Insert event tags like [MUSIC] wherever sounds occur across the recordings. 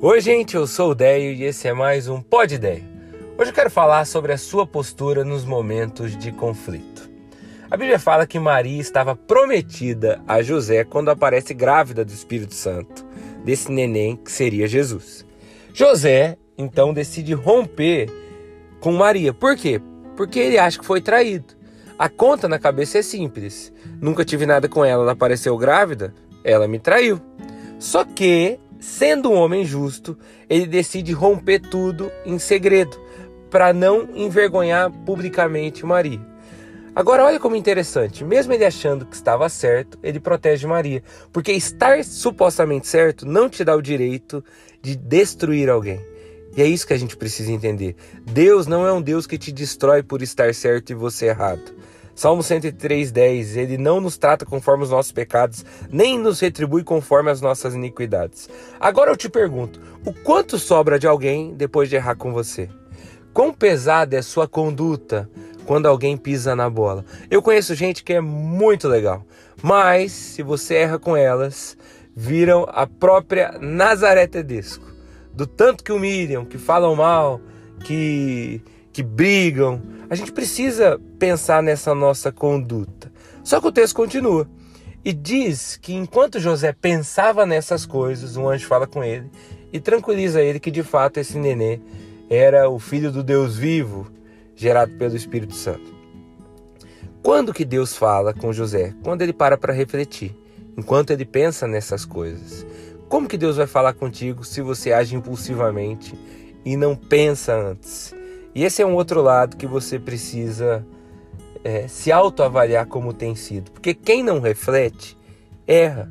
Oi, gente, eu sou o Deio e esse é mais um Pod Ideia. Hoje eu quero falar sobre a sua postura nos momentos de conflito. A Bíblia fala que Maria estava prometida a José quando aparece grávida do Espírito Santo, desse neném que seria Jesus. José, então, decide romper com Maria. Por quê? Porque ele acha que foi traído. A conta na cabeça é simples. Nunca tive nada com ela, ela apareceu grávida, ela me traiu. Só que, sendo um homem justo, ele decide romper tudo em segredo, para não envergonhar publicamente Maria. Agora, olha como interessante, mesmo ele achando que estava certo, ele protege Maria, porque estar supostamente certo não te dá o direito de destruir alguém. E é isso que a gente precisa entender. Deus não é um Deus que te destrói por estar certo e você errado. Salmo 103:10, ele não nos trata conforme os nossos pecados, nem nos retribui conforme as nossas iniquidades. Agora eu te pergunto, o quanto sobra de alguém depois de errar com você? Quão pesada é sua conduta quando alguém pisa na bola? Eu conheço gente que é muito legal, mas se você erra com elas, viram a própria Nazaré Tedesco. Do tanto que humilham, que falam mal, que que brigam. A gente precisa pensar nessa nossa conduta. Só que o texto continua e diz que enquanto José pensava nessas coisas, um anjo fala com ele e tranquiliza ele que de fato esse nenê era o filho do Deus vivo, gerado pelo Espírito Santo. Quando que Deus fala com José? Quando ele para para refletir, enquanto ele pensa nessas coisas. Como que Deus vai falar contigo se você age impulsivamente e não pensa antes? E esse é um outro lado que você precisa é, se autoavaliar como tem sido. Porque quem não reflete, erra.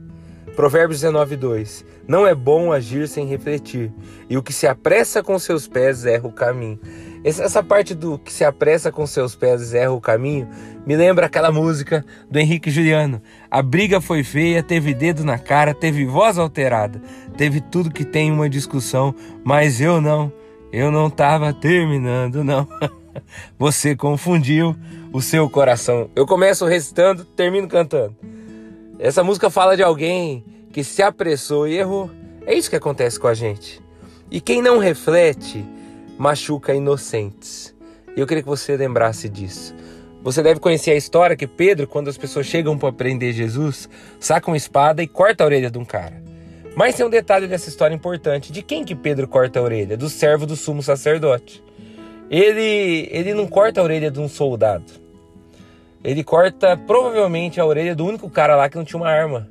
Provérbios 19, 2. Não é bom agir sem refletir, e o que se apressa com seus pés erra o caminho. Essa parte do que se apressa com seus pés erra o caminho me lembra aquela música do Henrique Juliano. A briga foi feia, teve dedo na cara, teve voz alterada, teve tudo que tem uma discussão, mas eu não. Eu não estava terminando, não. [LAUGHS] Você confundiu o seu coração. Eu começo recitando, termino cantando. Essa música fala de alguém que se apressou e errou. É isso que acontece com a gente. E quem não reflete, machuca inocentes. Eu queria que você lembrasse disso. Você deve conhecer a história que Pedro, quando as pessoas chegam para prender Jesus, saca uma espada e corta a orelha de um cara. Mas tem um detalhe dessa história importante. De quem que Pedro corta a orelha? Do servo do sumo sacerdote. Ele, ele não corta a orelha de um soldado. Ele corta provavelmente a orelha do único cara lá que não tinha uma arma.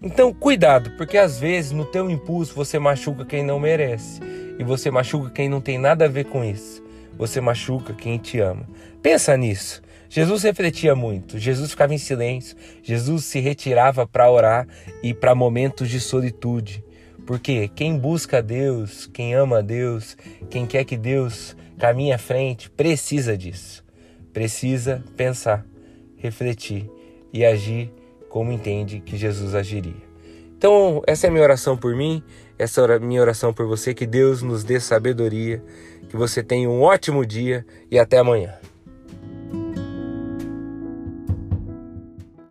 Então, cuidado, porque às vezes no teu impulso você machuca quem não merece e você machuca quem não tem nada a ver com isso. Você machuca quem te ama. Pensa nisso. Jesus refletia muito, Jesus ficava em silêncio, Jesus se retirava para orar e para momentos de solitude. Porque quem busca Deus, quem ama Deus, quem quer que Deus caminhe à frente, precisa disso. Precisa pensar, refletir e agir como entende que Jesus agiria. Então, essa é a minha oração por mim, essa é a minha oração por você, que Deus nos dê sabedoria, que você tenha um ótimo dia e até amanhã.